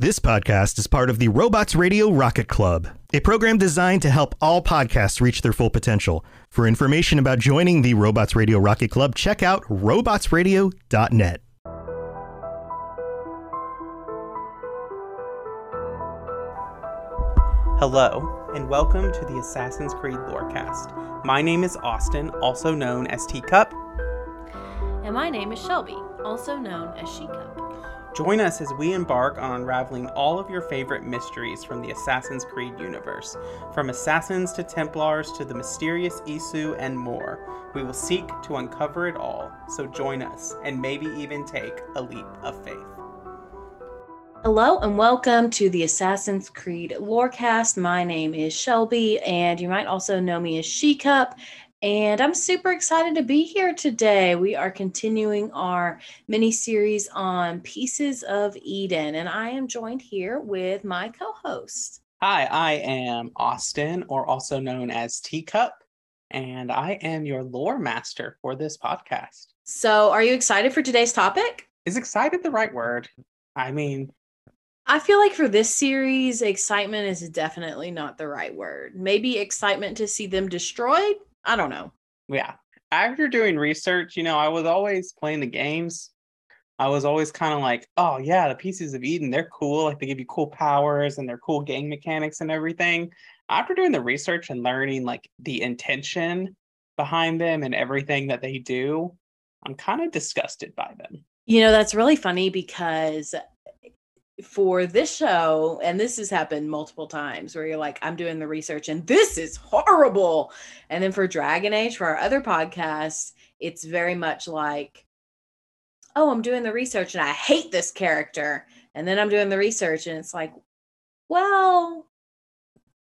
This podcast is part of the Robots Radio Rocket Club, a program designed to help all podcasts reach their full potential. For information about joining the Robots Radio Rocket Club, check out robotsradio.net. Hello, and welcome to the Assassin's Creed Lorecast. My name is Austin, also known as Teacup. And my name is Shelby, also known as She Cup. Join us as we embark on unraveling all of your favorite mysteries from the Assassin's Creed universe. From assassins to Templars to the mysterious Isu and more. We will seek to uncover it all, so join us and maybe even take a leap of faith. Hello and welcome to the Assassin's Creed Lorecast. My name is Shelby, and you might also know me as She Cup. And I'm super excited to be here today. We are continuing our mini series on Pieces of Eden, and I am joined here with my co host. Hi, I am Austin, or also known as Teacup, and I am your lore master for this podcast. So, are you excited for today's topic? Is excited the right word? I mean, I feel like for this series, excitement is definitely not the right word. Maybe excitement to see them destroyed. I don't know. yeah. After doing research, you know, I was always playing the games. I was always kind of like, oh yeah, the pieces of Eden, they're cool. Like they give you cool powers and they're cool game mechanics and everything. After doing the research and learning like the intention behind them and everything that they do, I'm kind of disgusted by them. You know, that's really funny because for this show, and this has happened multiple times where you're like, I'm doing the research and this is horrible. And then for Dragon Age, for our other podcasts, it's very much like, oh, I'm doing the research and I hate this character. And then I'm doing the research and it's like, well,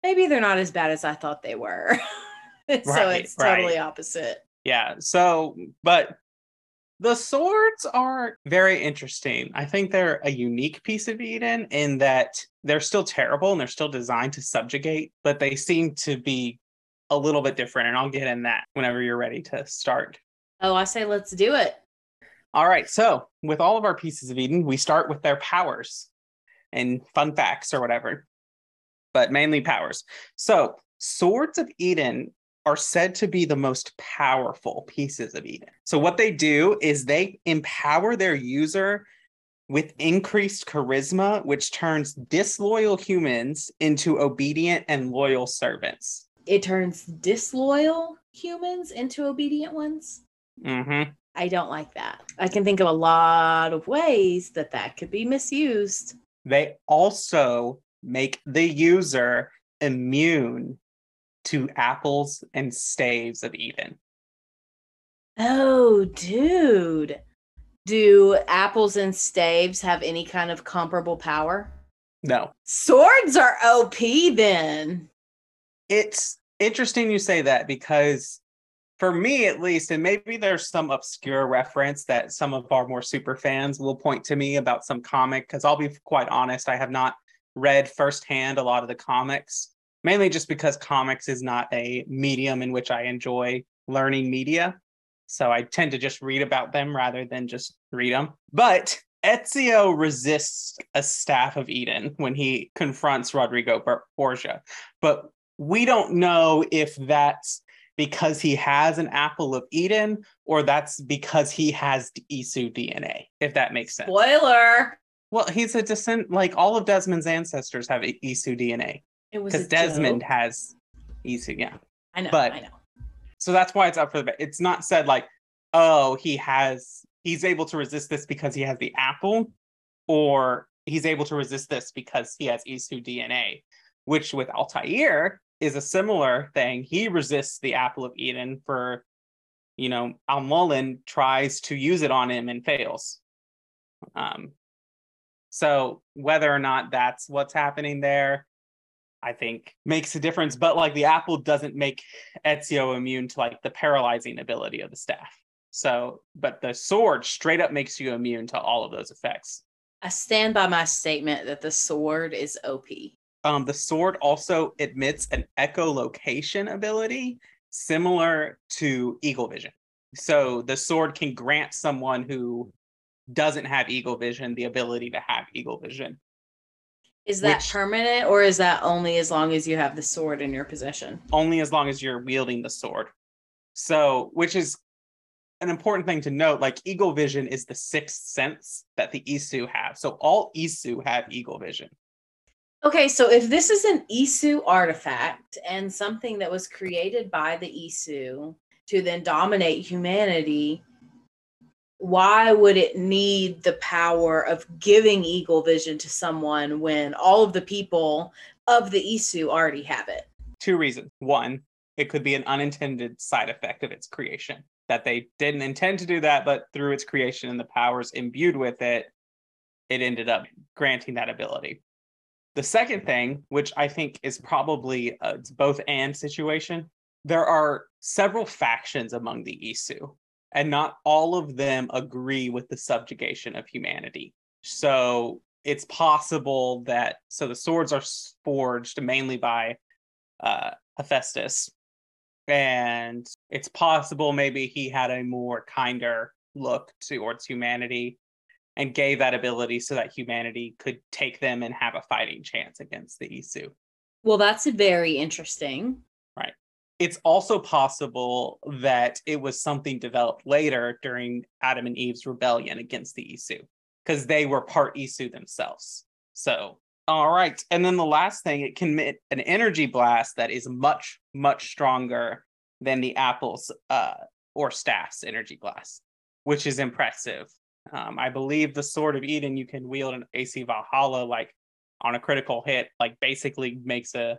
maybe they're not as bad as I thought they were. so Right, it's totally right. opposite. Yeah. So, but the swords are very interesting. I think they're a unique piece of Eden in that they're still terrible and they're still designed to subjugate, but they seem to be a little bit different. And I'll get in that whenever you're ready to start. Oh, I say let's do it. All right. So, with all of our pieces of Eden, we start with their powers and fun facts or whatever, but mainly powers. So, swords of Eden are said to be the most powerful pieces of Eden. So, what they do is they empower their user with increased charisma, which turns disloyal humans into obedient and loyal servants. It turns disloyal humans into obedient ones. Mm-hmm. I don't like that. I can think of a lot of ways that that could be misused. They also make the user immune to apples and staves of Eden. Oh, dude. Do apples and staves have any kind of comparable power? No, Swords are OP then. it's interesting you say that because for me at least, and maybe there's some obscure reference that some of our more super fans will point to me about some comic, because I'll be quite honest, I have not read firsthand a lot of the comics, mainly just because comics is not a medium in which I enjoy learning media. So I tend to just read about them rather than just read them. But Ezio resists a staff of Eden when he confronts Rodrigo Bor- Borgia. But we don't know if that's because he has an apple of Eden or that's because he has Isu DNA, if that makes sense. Spoiler. Well, he's a descent, like all of Desmond's ancestors have Isu DNA It was because Desmond joke. has Isu. Yeah. I know. but- I know. So that's why it's up for the. It's not said like, oh, he has, he's able to resist this because he has the apple, or he's able to resist this because he has Isu DNA, which with Altair is a similar thing. He resists the apple of Eden for, you know, Al Mualim tries to use it on him and fails. Um, so whether or not that's what's happening there, I think makes a difference. But like the apple doesn't make Ezio immune to like the paralyzing ability of the staff. So, but the sword straight up makes you immune to all of those effects. I stand by my statement that the sword is OP. Um, the sword also admits an echolocation ability similar to eagle vision. So the sword can grant someone who doesn't have eagle vision the ability to have eagle vision. Is that Which- permanent or is that only as long as you have the sword in your possession? only as long as you're wielding the sword. So, which is an important thing to note. Like eagle vision is the sixth sense that the Isu have. So all Isu have eagle vision. Okay, so if this is an Isu artifact and something that was created by the Isu to then dominate humanity, why would it need the power of giving eagle vision to someone when all of the people of the Isu already have it? Two reasons. One, it could be an unintended side effect of its creation that they didn't intend to do that, but through its creation and the powers imbued with it, it ended up granting that ability. The second thing, which I think is probably uh, a both and situation, there are several factions among the Isu, and not all of them agree with the subjugation of humanity. So it's possible that so the swords are forged mainly by uh, Hephaestus, and it's possible maybe he had a more kinder look towards humanity and gave that ability so that humanity could take them and have a fighting chance against the Isu. Well, that's very interesting. It's also possible that it was something developed later during Adam and Eve's rebellion against the Isu because they were part Isu themselves. So, all right. And then the last thing, it can emit an energy blast that is much, much stronger than the Apple's uh, or Staff's energy blast, which is impressive. Um, I believe the Sword of Eden, you can wield an AC Valhalla like on a critical hit, like basically makes a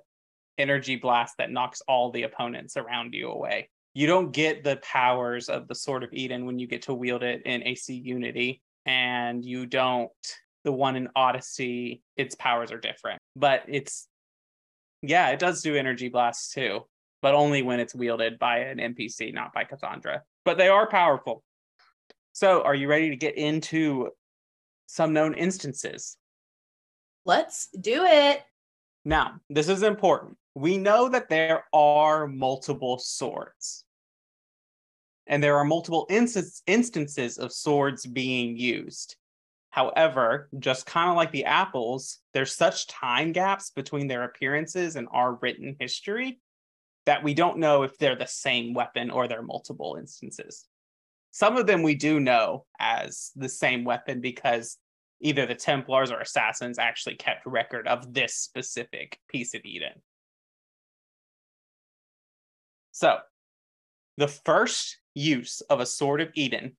energy blast that knocks all the opponents around you away. You don't get the powers of the Sword of Eden when you get to wield it in AC Unity, and you don't the one in Odyssey, its powers are different. But it's yeah, it does do energy blasts too, but only when it's wielded by an NPC, not by Cassandra. But they are powerful. So, are you ready to get into some known instances? Let's do it. Now, this is important. We know that there are multiple swords. And there are multiple instance- instances of swords being used. However, just kind of like the apples, there's such time gaps between their appearances and our written history that we don't know if they're the same weapon or they're multiple instances. Some of them we do know as the same weapon because either the Templars or Assassins actually kept record of this specific piece of Eden. So, the first use of a Sword of Eden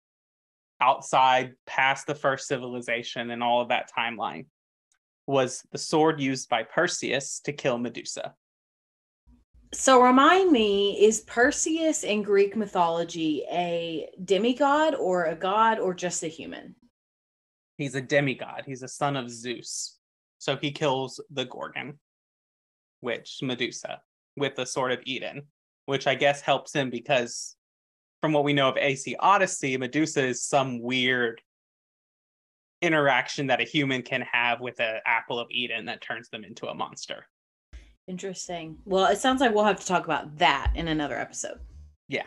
outside past the first civilization and all of that timeline was the sword used by Perseus to kill Medusa. So remind me, is Perseus in Greek mythology a demigod or a god or just a human? He's a demigod, he's a son of Zeus. So he kills the Gorgon, which Medusa, with the Sword of Eden, which I guess helps him because from what we know of AC Odyssey, Medusa is some weird interaction that a human can have with an apple of Eden that turns them into a monster. Interesting. Well, it sounds like we'll have to talk about that in another episode. Yeah.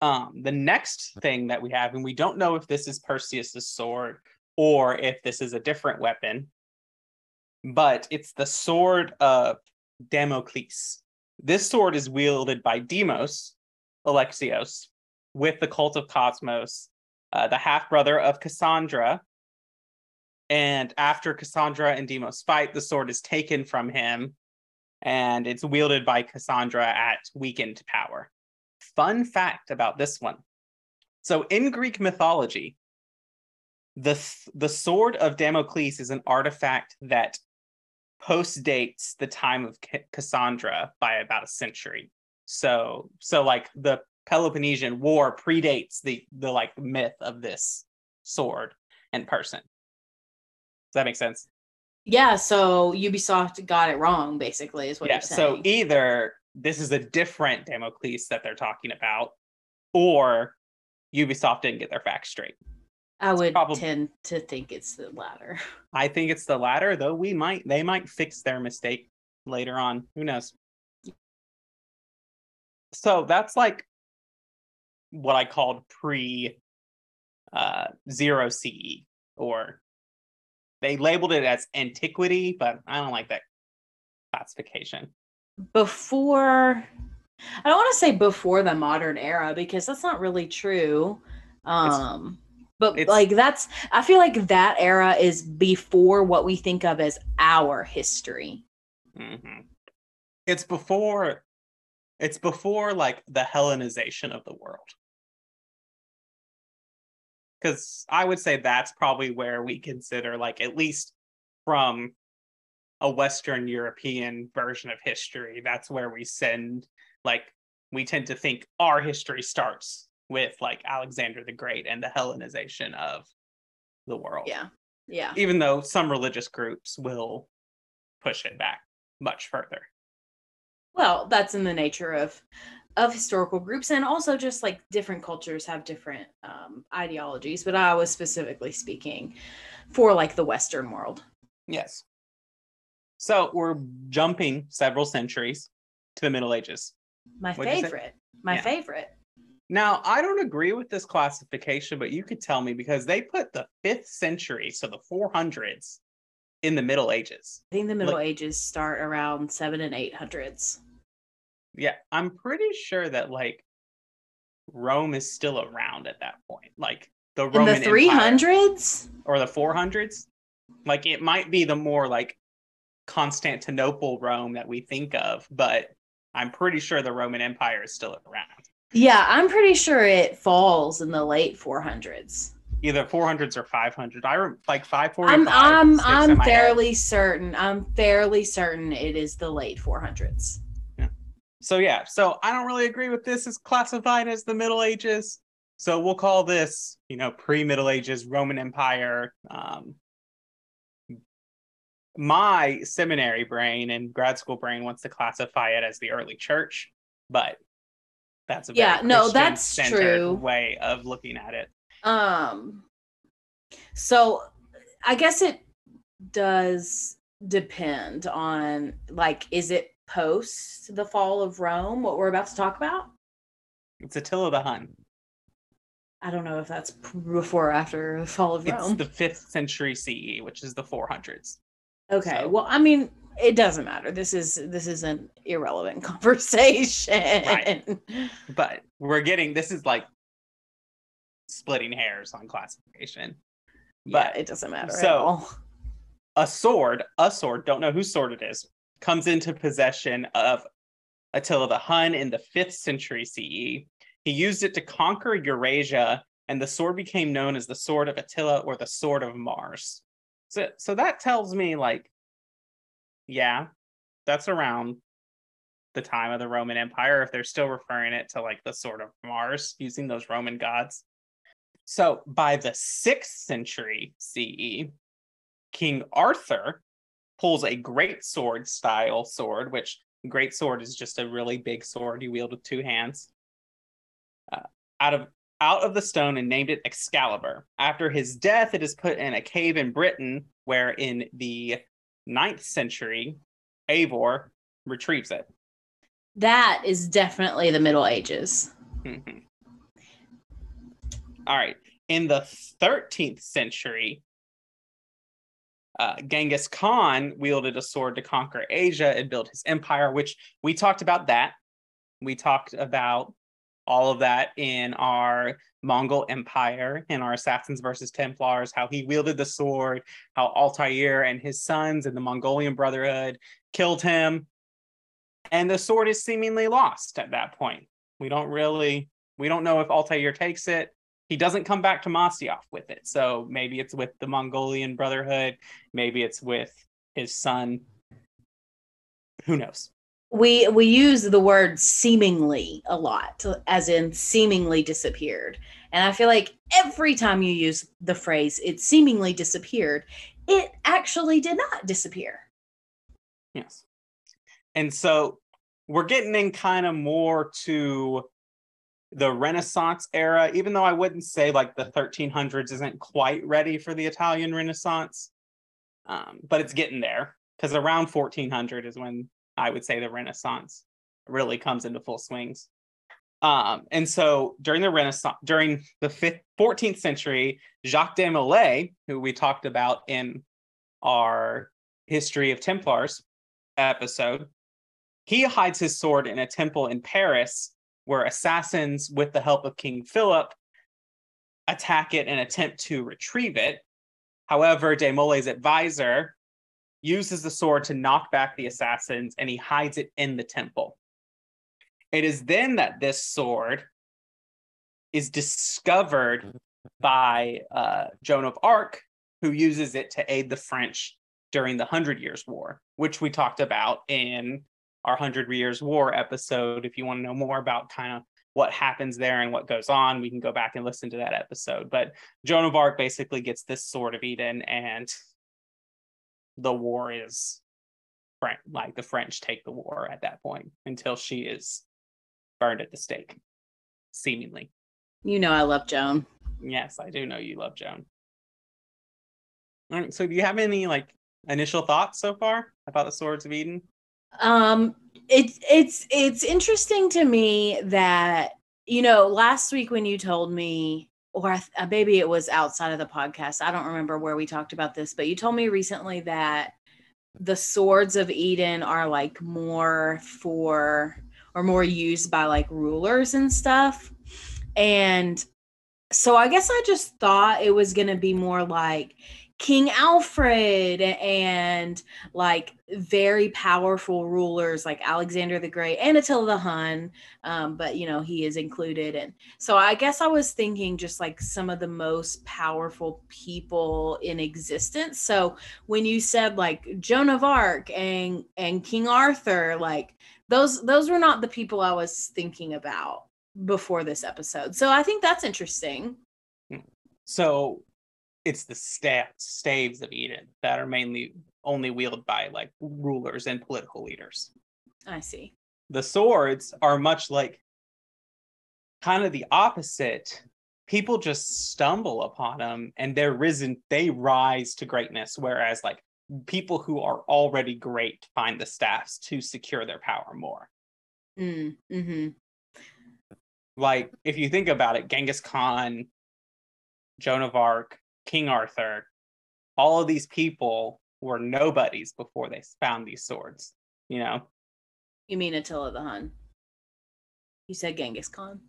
Um, the next thing that we have, and we don't know if this is Perseus's sword or if this is a different weapon, but it's the sword of Damocles. This sword is wielded by Deimos, Alexios, with the cult of Kosmos, uh, the half brother of Cassandra. And after Cassandra and Deimos fight, the sword is taken from him and it's wielded by Cassandra at weakened power. Fun fact about this one. So in Greek mythology, the th- the sword of Damocles is an artifact that postdates the time of Cassandra by about a century. So so like the Peloponnesian War predates the the like myth of this sword and person. Does that make sense? Yeah, so Ubisoft got it wrong, basically, is what yeah. you're So either this is a different Damocles that they're talking about, or Ubisoft didn't get their facts straight. I would tend to think it's the latter. I think it's the latter, though we might they might fix their mistake later on. Who knows? So that's like what I called pre uh zero CE or they labeled it as antiquity, but I don't like that classification. Before I don't want to say before the modern era because that's not really true. Um but it's- like that's I feel like that era is before what we think of as our history. Mhm. It's before it's before like the Hellenization of the world. Cuz I would say that's probably where we consider like at least from a western european version of history that's where we send like we tend to think our history starts with like Alexander the Great and the Hellenization of the world. Yeah. Yeah. Even though some religious groups will push it back much further. Well, that's in the nature of of historical groups and also just like different cultures have different um ideologies, but I was specifically speaking for like the western world. Yes. So we're jumping several centuries to the Middle Ages. My What'd favorite. My Yeah. favorite. Now, I don't agree with this classification, but you could tell me because they put the fifth century, so the 400s, in the Middle Ages. I think the Middle Like- Ages start around seven and eight hundreds. Yeah, I'm pretty sure that like Rome is still around at that point. Like the In Roman the three Empire or the 400s. Like it might be the more like Constantinople Rome that we think of, but I'm pretty sure the Roman Empire is still around. Yeah, I'm pretty sure it falls in the late four hundreds. Either 400s or 500. I rem- like 545. I'm I'm I'm my head. fairly certain. I'm fairly certain it is the late four hundreds. So yeah, so I don't really agree with this as classified as the Middle Ages. So we'll call this, you know, pre-Middle Ages Roman Empire. Um, my seminary brain and grad school brain wants to classify it as the early church, but that's a very Yeah, no, that's true. way of looking at it. Um so I guess it does depend on like is it post the fall of Rome what we're about to talk about? It's Attila the Hun. I don't know if that's before or after the fall of Rome. It's the fifth century CE, which is the 400s. okay. so- Well, I mean, it doesn't matter. This is this is an irrelevant conversation. but we're getting this is like splitting hairs on classification. But But it doesn't matter at so- a sword, a sword, don't know whose sword it is, comes into possession of Attila the Hun in the fifth century CE. He used it to conquer Eurasia, and the sword became known as the Sword of Attila or the Sword of Mars. So, so that tells me, like, yeah, that's around the time of the Roman Empire, if they're still referring it to like the Sword of Mars using those Roman gods. So by the sixth century CE, King Arthur pulls a great sword style sword, which great sword is just a really big sword you wield with two hands, uh, out of out of the stone and named it Excalibur. After his death, it is put in a cave in Britain, where in the ninth century, Eivor retrieves it. That is definitely the Middle Ages. Mhm. All right. In the 13th century, uh, Genghis Khan wielded a sword to conquer Asia and build his empire, which we talked about that. We talked about all of that in our Mongol Empire, in our Assassins versus Templars, how he wielded the sword, how Altair and his sons and the Mongolian Brotherhood killed him. And the sword is seemingly lost at that point. We don't really, we don't know if Altair takes it. He doesn't come back to Masyaf with it. So maybe it's with the Mongolian Brotherhood. Maybe it's with his son. Who knows? We we use the word seemingly a lot, as in seemingly disappeared. And I feel like every time you use the phrase "it seemingly disappeared," it actually did not disappear. Yes. And so we're getting in kind of more to the Renaissance era, even though I wouldn't say like the 1300s isn't quite ready for the Italian Renaissance, um, but it's getting there because around 1400 is when I would say the Renaissance really comes into full swings. Um, and so during the Renaissance, during the fifth, 14th century, Jacques de Molay, who we talked about in our history of Templars episode, he hides his sword in a temple in Paris where assassins, with the help of King Philip, attack it and attempt to retrieve it. However, De Molay's advisor uses the sword to knock back the assassins and he hides it in the temple. It is then that this sword is discovered by uh, Joan of Arc, who uses it to aid the French during the Hundred Years' War, which we talked about in our Hundred Years' War episode. If you want to know more about kind of what happens there and what goes on, we can go back and listen to that episode. But Joan of Arc basically gets this sword of Eden, and the war is like the French take the war at that point until she is burned at the stake, seemingly. You know, I love Joan. Yes, I do know you love Joan. All right, so do you have any like initial thoughts so far about the Swords of Eden? Um, it's it's it's interesting to me that you know last week when you told me or uh, maybe it was outside of the podcast i don't remember where we talked about this but you told me recently that the swords of eden are like more for or more used by like rulers and stuff and so i guess i just thought it was going to be more like King Alfred and like very powerful rulers like Alexander the Great and Attila the Hun. Um, but you know, he is included. And so I guess I was thinking just like some of the most powerful people in existence. So when you said like Joan of Arc and and King Arthur, like those those were not the people I was thinking about before this episode. So I think that's interesting. So it's the sta- staves of Eden that are mainly only wielded by like rulers and political leaders. I see. The swords are much like kind of the opposite. People just stumble upon them and they're risen, they rise to greatness. Whereas, like, people who are already great find the staffs to secure their power more. Mm, hmm Like, if you think about it, Genghis Khan, Joan of Arc, King Arthur, all of these people were nobodies before they found these swords, you know? You mean Attila the Hun? You said Genghis Khan.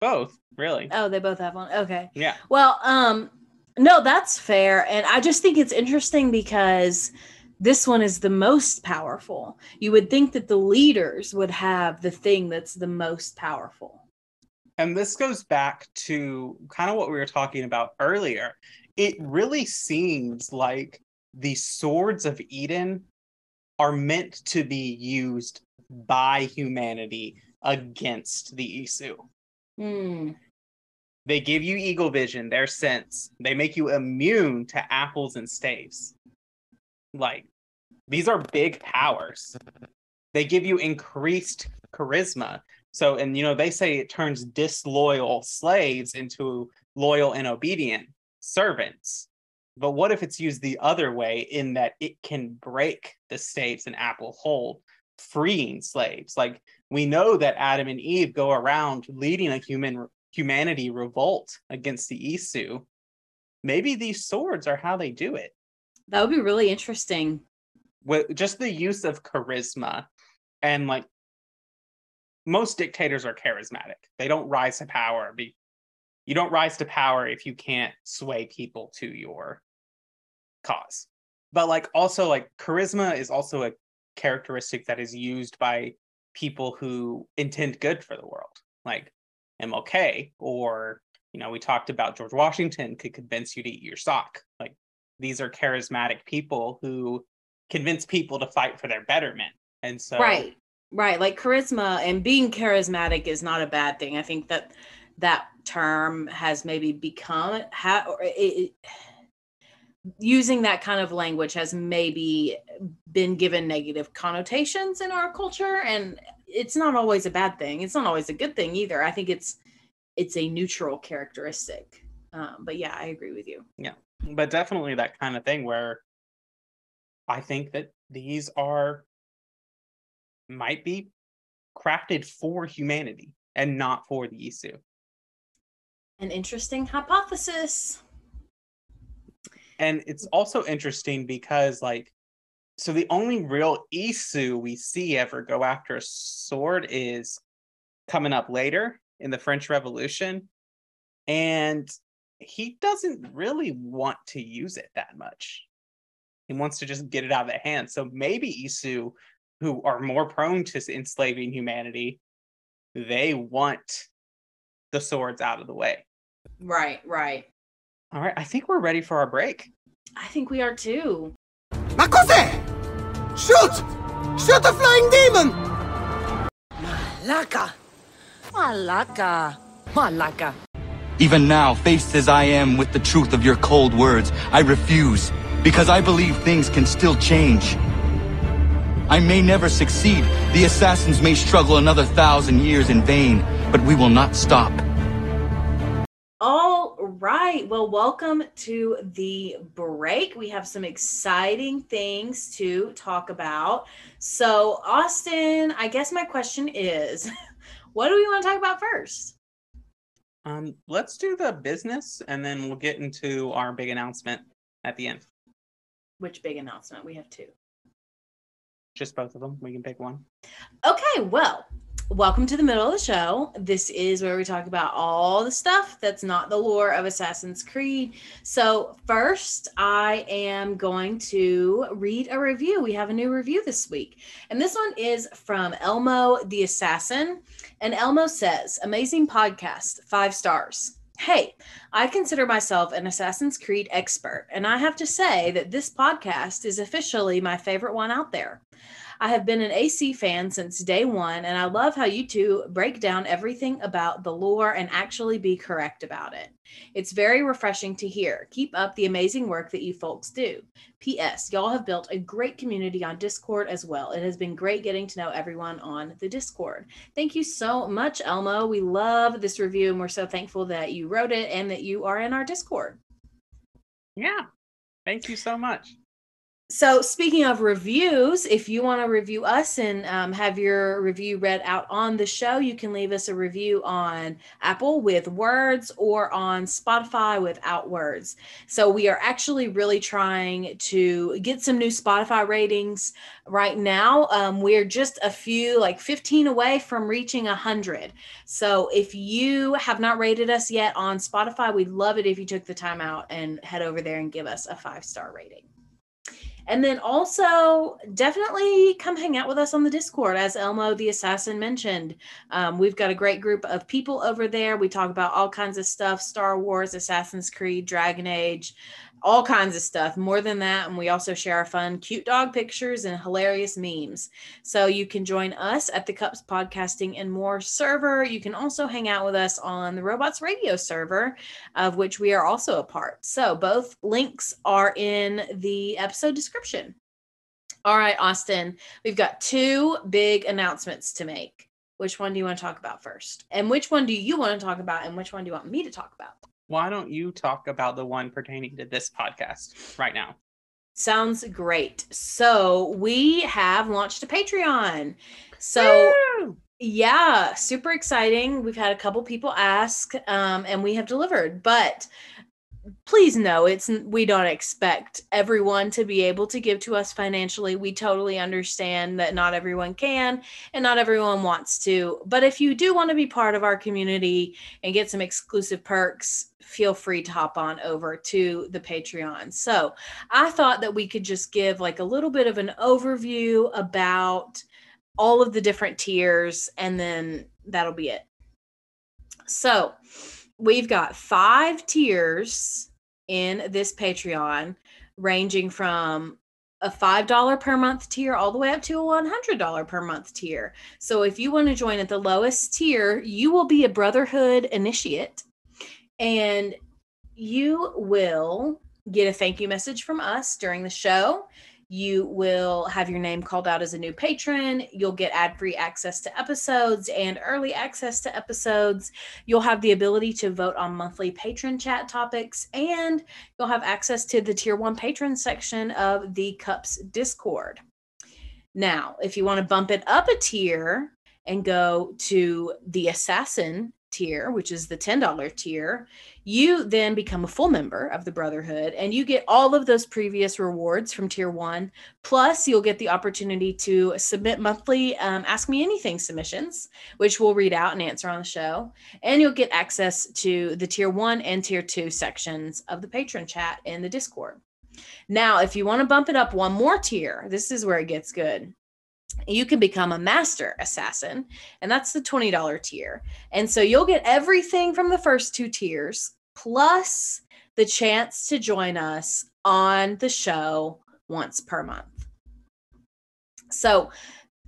Both, really. Oh, they both have one. Okay. Yeah. Well, um, no, that's fair. And I just think it's interesting because this one is the most powerful. You would think that the leaders would have the thing that's the most powerful. And this goes back to kind of what we were talking about earlier it really seems like the swords of Eden are meant to be used by humanity against the Isu. Mm. They give you eagle vision, their sense. They make you immune to apples and staves. Like, these are big powers. They give you increased charisma. So, and you know, they say it turns disloyal slaves into loyal and obedient servants. But what if it's used the other way in that it can break the states and apple hold, freeing slaves? Like we know that Adam and Eve go around leading a human humanity revolt against the Isu. Maybe these swords are how they do it. That would be really interesting. With just the use of charisma and like most dictators are charismatic. They don't rise to power be, you don't rise to power if you can't sway people to your cause. But like also like charisma is also a characteristic that is used by people who intend good for the world like mlk or you know we talked about george washington could convince you to eat your sock. Like these are charismatic people who convince people to fight for their betterment. And so right right. Like charisma and being charismatic is not a bad thing. I think that that term has maybe become how using that kind of language has maybe been given negative connotations in our culture and it's not always a bad thing. It's not always a good thing either. I think it's it's a neutral characteristic. Um, but yeah i agree with you. Yeah. But definitely that kind of thing where i think that these are might be crafted for humanity and not for the isu an interesting hypothesis. And it's also interesting because, like, so the only real Isu we see ever go after a sword is coming up later in the French Revolution. And he doesn't really want to use it that much. He wants to just get it out of the hand. So maybe Isu, who are more prone to enslaving humanity, they want the swords out of the way. Right, right. All right, I think we're ready for our break. I think we are too. Makose! Shoot! Shoot the flying demon! Malaka! Malaka! Malaka! Even now, faced as I am with the truth of your cold words, I refuse, because I believe things can still change. I may never succeed, the assassins may struggle another thousand years in vain, but we will not stop. All right. Well, welcome to the break. We have some exciting things to talk about. So, Austin, I guess my question is what do we want to talk about first? Um, let's do the business and then we'll get into our big announcement at the end. Which big announcement? We have two. Just both of them. We can pick one. Okay, well, welcome to the middle of the show. This is where we talk about all the stuff that's not the lore of Assassin's Creed. So, first, I am going to read a review. We have a new review this week, and this one is from Elmo the Assassin. And Elmo says, Amazing podcast, five stars. Hey, I consider myself an Assassin's Creed expert, and I have to say that this podcast is officially my favorite one out there. I have been an AC fan since day one, and I love how you two break down everything about the lore and actually be correct about it. It's very refreshing to hear. Keep up the amazing work that you folks do. P.S. Y'all have built a great community on Discord as well. It has been great getting to know everyone on the Discord. Thank you so much, Elmo. We love this review, and we're so thankful that you wrote it and that you are in our Discord. Yeah. Thank you so much. So, speaking of reviews, if you want to review us and um, have your review read out on the show, you can leave us a review on Apple with words or on Spotify without words. So, we are actually really trying to get some new Spotify ratings right now. Um, we're just a few, like 15 away from reaching 100. So, if you have not rated us yet on Spotify, we'd love it if you took the time out and head over there and give us a five star rating. And then also definitely come hang out with us on the Discord, as Elmo the Assassin mentioned. Um, we've got a great group of people over there. We talk about all kinds of stuff Star Wars, Assassin's Creed, Dragon Age, all kinds of stuff. More than that, and we also share our fun, cute dog pictures and hilarious memes. So you can join us at the Cups Podcasting and More server. You can also hang out with us on the Robots Radio server, of which we are also a part. So both links are in the episode description. All right, Austin, we've got two big announcements to make. Which one do you want to talk about first? And which one do you want to talk about? And which one do you want me to talk about? Why don't you talk about the one pertaining to this podcast right now? Sounds great. So we have launched a Patreon. So Woo! yeah, super exciting. We've had a couple people ask, um, and we have delivered. But please know it's we don't expect everyone to be able to give to us financially. We totally understand that not everyone can and not everyone wants to. But if you do want to be part of our community and get some exclusive perks feel free to hop on over to the patreon. So i thought that we could just give like a little bit of an overview about all of the different tiers and then that'll be it. So we've got five tiers in this Patreon, ranging from a $5 per month tier all the way up to a $100 per month tier. So if you want to join at the lowest tier, you will be a Brotherhood initiate and you will get a thank you message from us during the show. You will have your name called out as a new patron. You'll get ad free access to episodes and early access to episodes. You'll have the ability to vote on monthly patron chat topics, and you'll have access to the tier one patron section of the Cups Discord. Now, if you want to bump it up a tier and go to the Assassin tier, which is the $10 tier, you then become a full member of the Brotherhood and you get all of those previous rewards from tier one. Plus, you'll get the opportunity to submit monthly um, Ask Me Anything submissions, which we'll read out and answer on the show. And you'll get access to the tier one and tier two sections of the patron chat in the Discord. Now, if you want to bump it up one more tier, this is where it gets good you can become a master assassin and that's the $20 tier and so you'll get everything from the first two tiers plus the chance to join us on the show once per month. So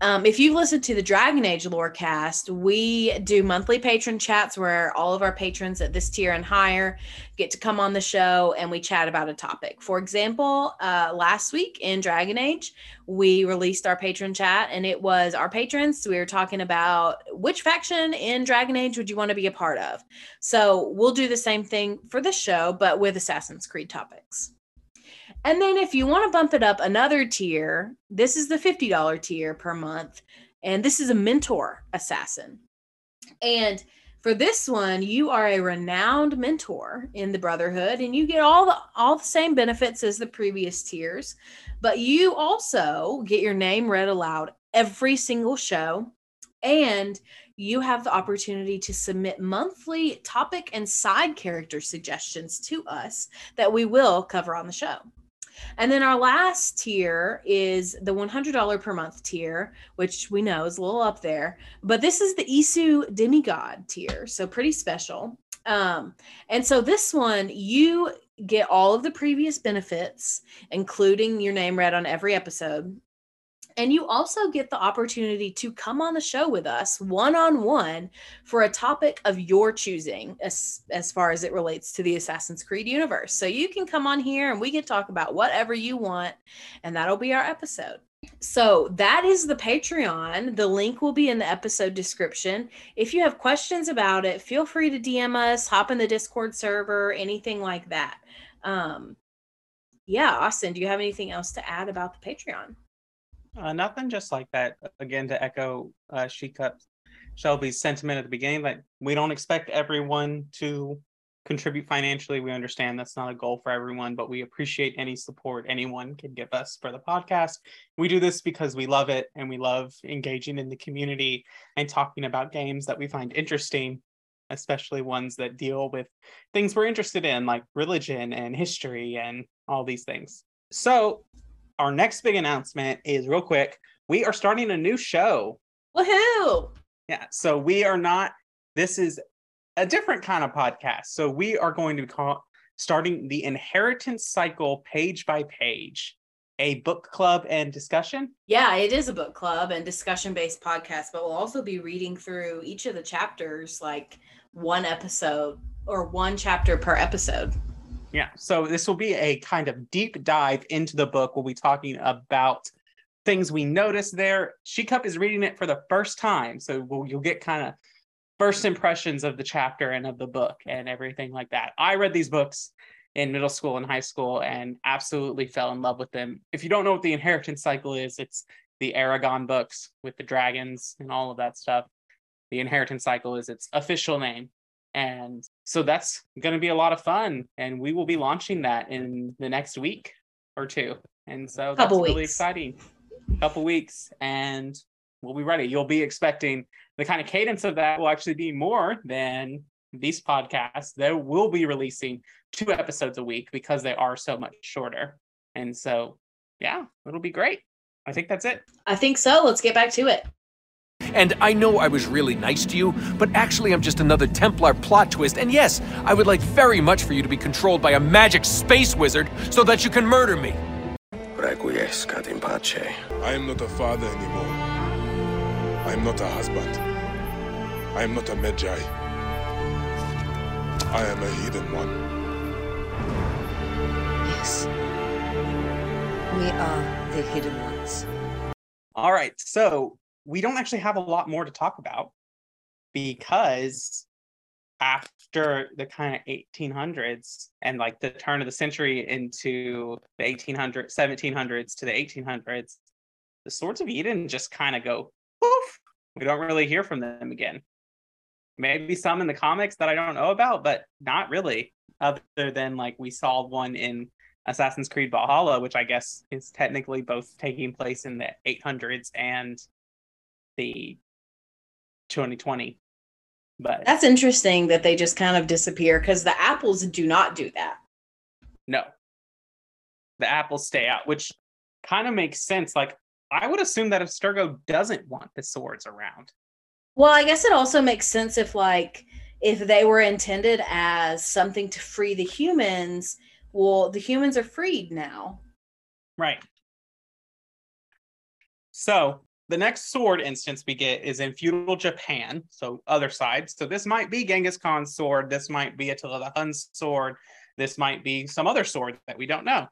um, if you've listened to the Dragon Age lore cast, we do monthly patron chats where all of our patrons at this tier and higher get to come on the show and we chat about a topic. For example, uh, last week in Dragon Age, we released our patron chat and it was our patrons. We were talking about which faction in Dragon Age would you want to be a part of. So we'll do the same thing for this show, but with Assassin's Creed topics. And then if you want to bump it up another tier, this is the $50 tier per month. And this is a mentor assassin. And for this one, you are a renowned mentor in the Brotherhood, and you get all the all the same benefits as the previous tiers, but you also get your name read aloud every single show, and you have the opportunity to submit monthly topic and side character suggestions to us that we will cover on the show. And then our last tier is the $100 per month tier, which we know is a little up there. But this is the Isu demigod tier, so pretty special. Um, and so this one, you get all of the previous benefits, including your name read on every episode. And you also get the opportunity to come on the show with us one on one for a topic of your choosing as, as far as it relates to the Assassin's Creed universe. So you can come on here and we can talk about whatever you want, and that'll be our episode. So that is the Patreon. The link will be in the episode description. If you have questions about it, feel free to DM us, hop in the Discord server, anything like that. Um, yeah, Austin, do you have anything else to add about the Patreon? Uh, nothing just like that. Again, to echo uh, She Cup Shelby's sentiment at the beginning, that we don't expect everyone to contribute financially. We understand that's not a goal for everyone, but we appreciate any support anyone can give us for the podcast. We do this because we love it and we love engaging in the community and talking about games that we find interesting, especially ones that deal with things we're interested in, like religion and history and all these things. So, our next big announcement is real quick. We are starting a new show. Woohoo! Yeah. So we are not, this is a different kind of podcast. So we are going to be call, starting the inheritance cycle page by page, a book club and discussion. Yeah, it is a book club and discussion based podcast, but we'll also be reading through each of the chapters like one episode or one chapter per episode. Yeah. So this will be a kind of deep dive into the book. We'll be talking about things we noticed there. She Cup is reading it for the first time, so we'll, you'll get kind of first impressions of the chapter and of the book and everything like that. I read these books in middle school and high school and absolutely fell in love with them. If you don't know what the inheritance cycle is, it's the Eragon books with the dragons and all of that stuff. The inheritance cycle is its official name. And so that's going to be a lot of fun. And we will be launching that in the next week or two. And so that's Couple really weeks. exciting. Couple weeks. And we'll be ready. You'll be expecting the kind of cadence of that will actually be more than these podcasts. They will be releasing two episodes a week because they are so much shorter. And so, yeah, it'll be great. I think that's it. I think so. Let's get back to it. And I know I was really nice to you, but actually I'm just another Templar plot twist. And yes, I would like very much for you to be controlled by a magic space wizard so that you can murder me. Requiescat in pace. I am not a father anymore. I am not a husband. I am not a Medjay. I am a hidden one. Yes. We are the hidden ones. All right. So we don't actually have a lot more to talk about because after the kind of 1800s and like the turn of the century into the 1800s, 1700s to the 1800s, the Swords of Eden just kind of go poof. We don't really hear from them again. Maybe some in the comics that I don't know about, but not really. Other than like we saw one in Assassin's Creed Valhalla, which I guess is technically both taking place in the 800s and the 2020. But That's interesting that they just kind of disappear because the apples do not do that. no, the apples stay out, which kind of makes sense. Like I would assume that if Sturgo doesn't want the swords around, Well, I guess it also makes sense if like if they were intended as something to free the humans, well, the humans are freed now. Right. So the next sword instance we get is in feudal Japan, so other side. So this might be Genghis Khan's sword. This might be Attila the Hun's sword. This might be some other sword that we don't know.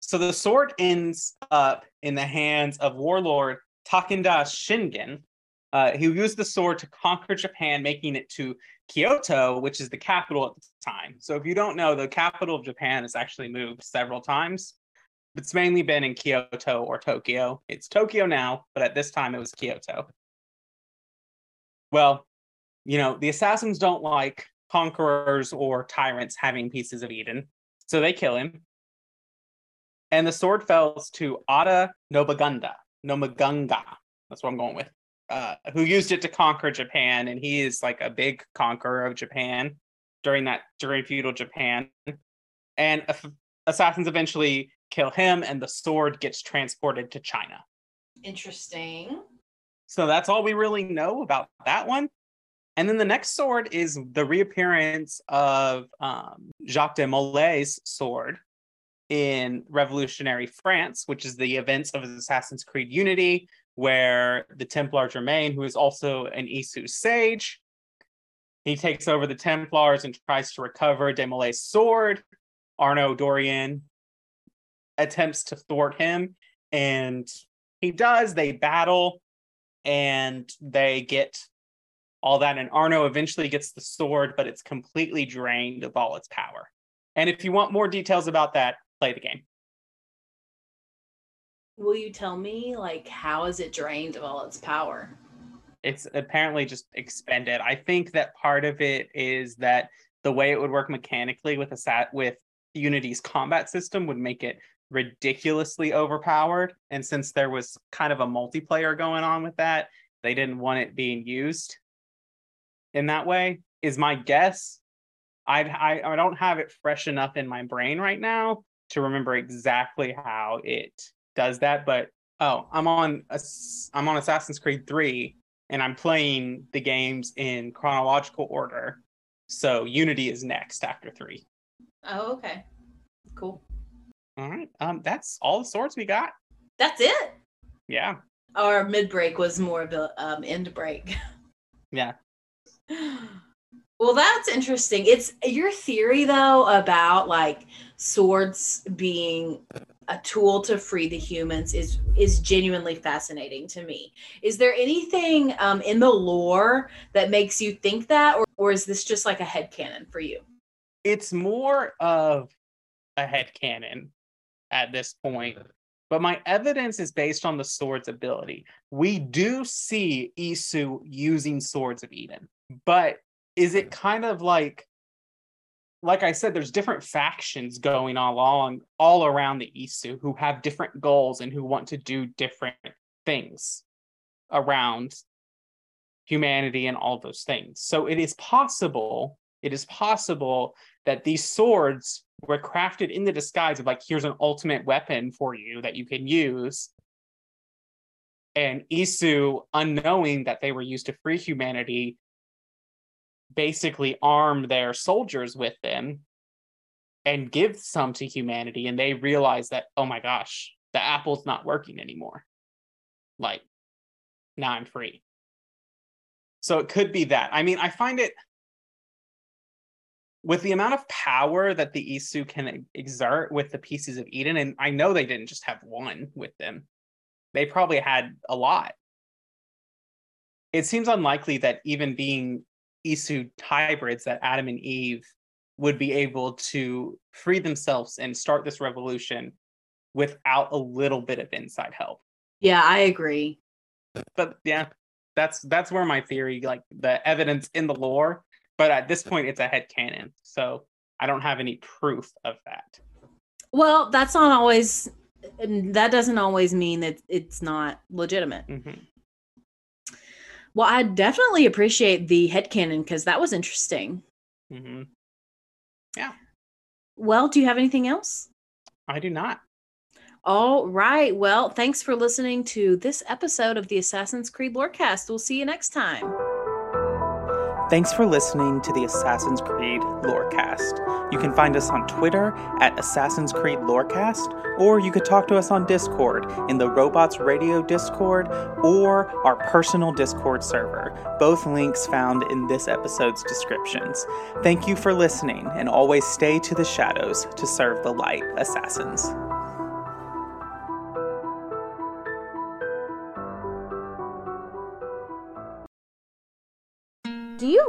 So the sword ends up in the hands of warlord Takeda Shingen, uh, who used the sword to conquer Japan, making it to Kyoto, which is the capital at the time. So if you don't know, the capital of Japan has actually moved several times. It's mainly been in Kyoto or Tokyo. It's Tokyo now, but at this time it was Kyoto. Well, you know, the assassins don't like conquerors or tyrants having pieces of Eden, so they kill him. And the sword falls to Ada Nobagunda, Nomagunga. That's what I'm going with. Uh, who used it to conquer Japan, and he is like a big conqueror of Japan during that during feudal Japan. And assassins eventually kill him, and the sword gets transported to China. Interesting. So that's all we really know about that one. And then the next sword is the reappearance of um, Jacques de Molay's sword in Revolutionary France, which is the events of Assassin's Creed Unity, where the Templar Germain, who is also an Isu sage, he takes over the Templars and tries to recover de Molay's sword. Arno Dorian attempts to thwart him, and he does. They battle, and they get all that. And Arno eventually gets the sword, but it's completely drained of all its power. And if you want more details about that, play the game. Will you tell me like how is it drained of all its power? It's apparently just expended. I think that part of it is that the way it would work mechanically with a sat with Unity's combat system would make it ridiculously overpowered. And since there was kind of a multiplayer going on with that, they didn't want it being used in that way. Is my guess. I I I don't have it fresh enough in my brain right now to remember exactly how it does that. But oh, I'm on a, I'm on Assassin's Creed Three, and I'm playing the games in chronological order. So Unity is next after three. Oh, okay. Cool. All right. Um, that's all the swords we got. That's it. Yeah. Our mid break was more of a um, end break. Yeah. Well, that's interesting. It's your theory though about like swords being a tool to free the humans is is genuinely fascinating to me. Is there anything um, in the lore that makes you think that, or or is this just like a head canon for you? It's more of a head canon at this point. But my evidence is based on the sword's ability. We do see Isu using swords of Eden, but is it kind of like like I said, there's different factions going along all around the Isu who have different goals and who want to do different things around humanity and all those things. So it is possible, it is possible that these swords were crafted in the disguise of like, here's an ultimate weapon for you that you can use. And Isu, unknowing that they were used to free humanity, basically arm their soldiers with them and give some to humanity. And they realize that, oh my gosh, the apple's not working anymore. Like, now I'm free. So it could be that. I mean, I find it with the amount of power that the Isu can exert with the pieces of Eden, and I know they didn't just have one with them, they probably had a lot. It seems unlikely that even being Isu hybrids, that Adam and Eve would be able to free themselves and start this revolution without a little bit of inside help. Yeah, I agree. But yeah, That's that's where my theory, like the evidence in the lore. But at this point, it's a head canon, so I don't have any proof of that. Well, that's not always. That doesn't always mean that it's not legitimate. Mhm. Well, I definitely appreciate the headcanon because that was interesting. Mhm. Yeah. Well, do you have anything else? I do not. All right. Well, thanks for listening to this episode of the Assassin's Creed Lorecast. We'll see you next time. Thanks for listening to the Assassin's Creed Lorecast. You can find us on Twitter at Assassin's Creed Lorecast, or you could talk to us on Discord in the Robots Radio Discord or our personal Discord server. Both links found in this episode's descriptions. Thank you for listening, and always stay to the shadows to serve the light, Assassins.